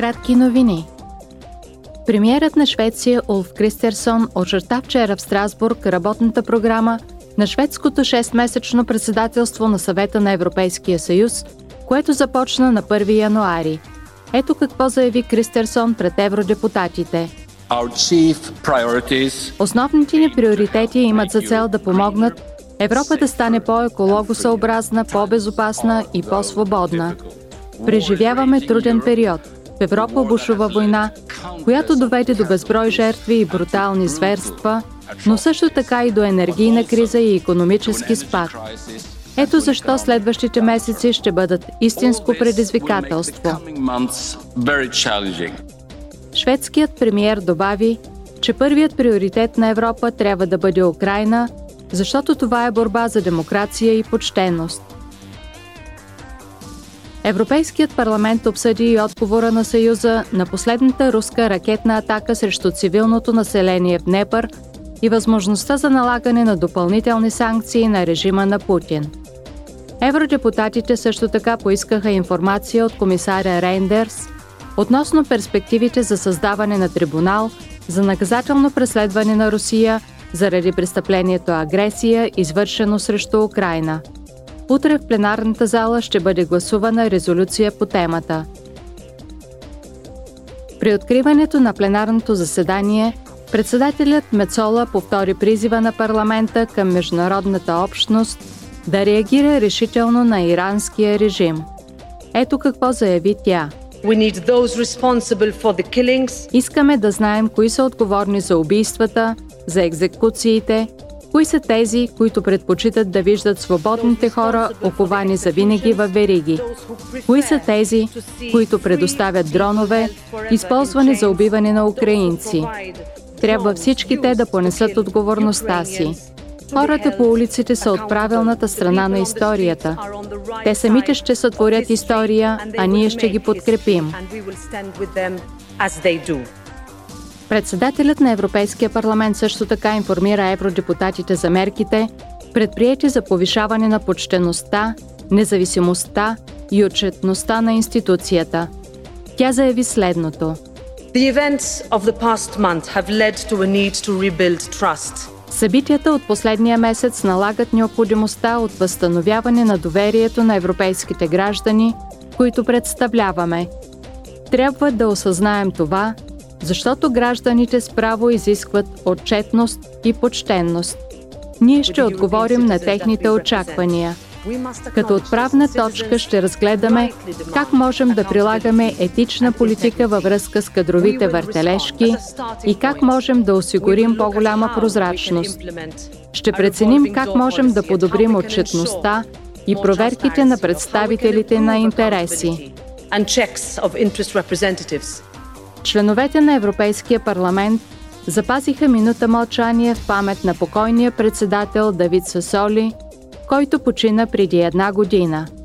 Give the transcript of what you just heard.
Кратки новини. Премьерът на Швеция Улф Кристерсон очерта вчера в Страсбург работната програма на шведското 6-месечно председателство на съвета на Европейския съюз, което започна на 1 януари. Ето какво заяви Кристерсон пред евродепутатите. Основните ни приоритети имат за цел да помогнат Европа да стане по-екологосъобразна, по-безопасна и по-свободна. Преживяваме труден период. Европа бушува война, която доведе до безброй жертви и брутални зверства, но също така и до енергийна криза и економически спад. Ето защо следващите месеци ще бъдат истинско предизвикателство. Шведският премиер добави, че първият приоритет на Европа трябва да бъде Украина, защото това е борба за демокрация и почтеност. Европейският парламент обсъди и отговора на Съюза на последната руска ракетна атака срещу цивилното население в Днепър и възможността за налагане на допълнителни санкции на режима на Путин. Евродепутатите също така поискаха информация от комисаря Рейндерс относно перспективите за създаване на трибунал за наказателно преследване на Русия заради престъплението агресия, извършено срещу Украина – Утре в пленарната зала ще бъде гласувана резолюция по темата. При откриването на пленарното заседание председателят Мецола повтори призива на парламента към международната общност да реагира решително на иранския режим. Ето какво заяви тя. Искаме да знаем кои са отговорни за убийствата, за екзекуциите Кои са тези, които предпочитат да виждат свободните хора оковани за винаги във вериги? Кои са тези, които предоставят дронове, използвани за убиване на украинци? Трябва всички те да понесат отговорността си. Хората по улиците са от правилната страна на историята. Те самите ще сътворят история, а ние ще ги подкрепим. Председателят на Европейския парламент също така информира евродепутатите за мерките, предприяти за повишаване на почтеността, независимостта и отчетността на институцията. Тя заяви следното. Събитията от последния месец налагат необходимостта от възстановяване на доверието на европейските граждани, които представляваме. Трябва да осъзнаем това защото гражданите справо изискват отчетност и почтенност. Ние ще отговорим на техните очаквания. Като отправна точка ще разгледаме как можем да прилагаме етична политика във връзка с кадровите въртележки и как можем да осигурим по-голяма прозрачност. Ще преценим как можем да подобрим отчетността и проверките на представителите на интереси. Членовете на Европейския парламент запазиха минута мълчание в памет на покойния председател Давид Сасоли, който почина преди една година –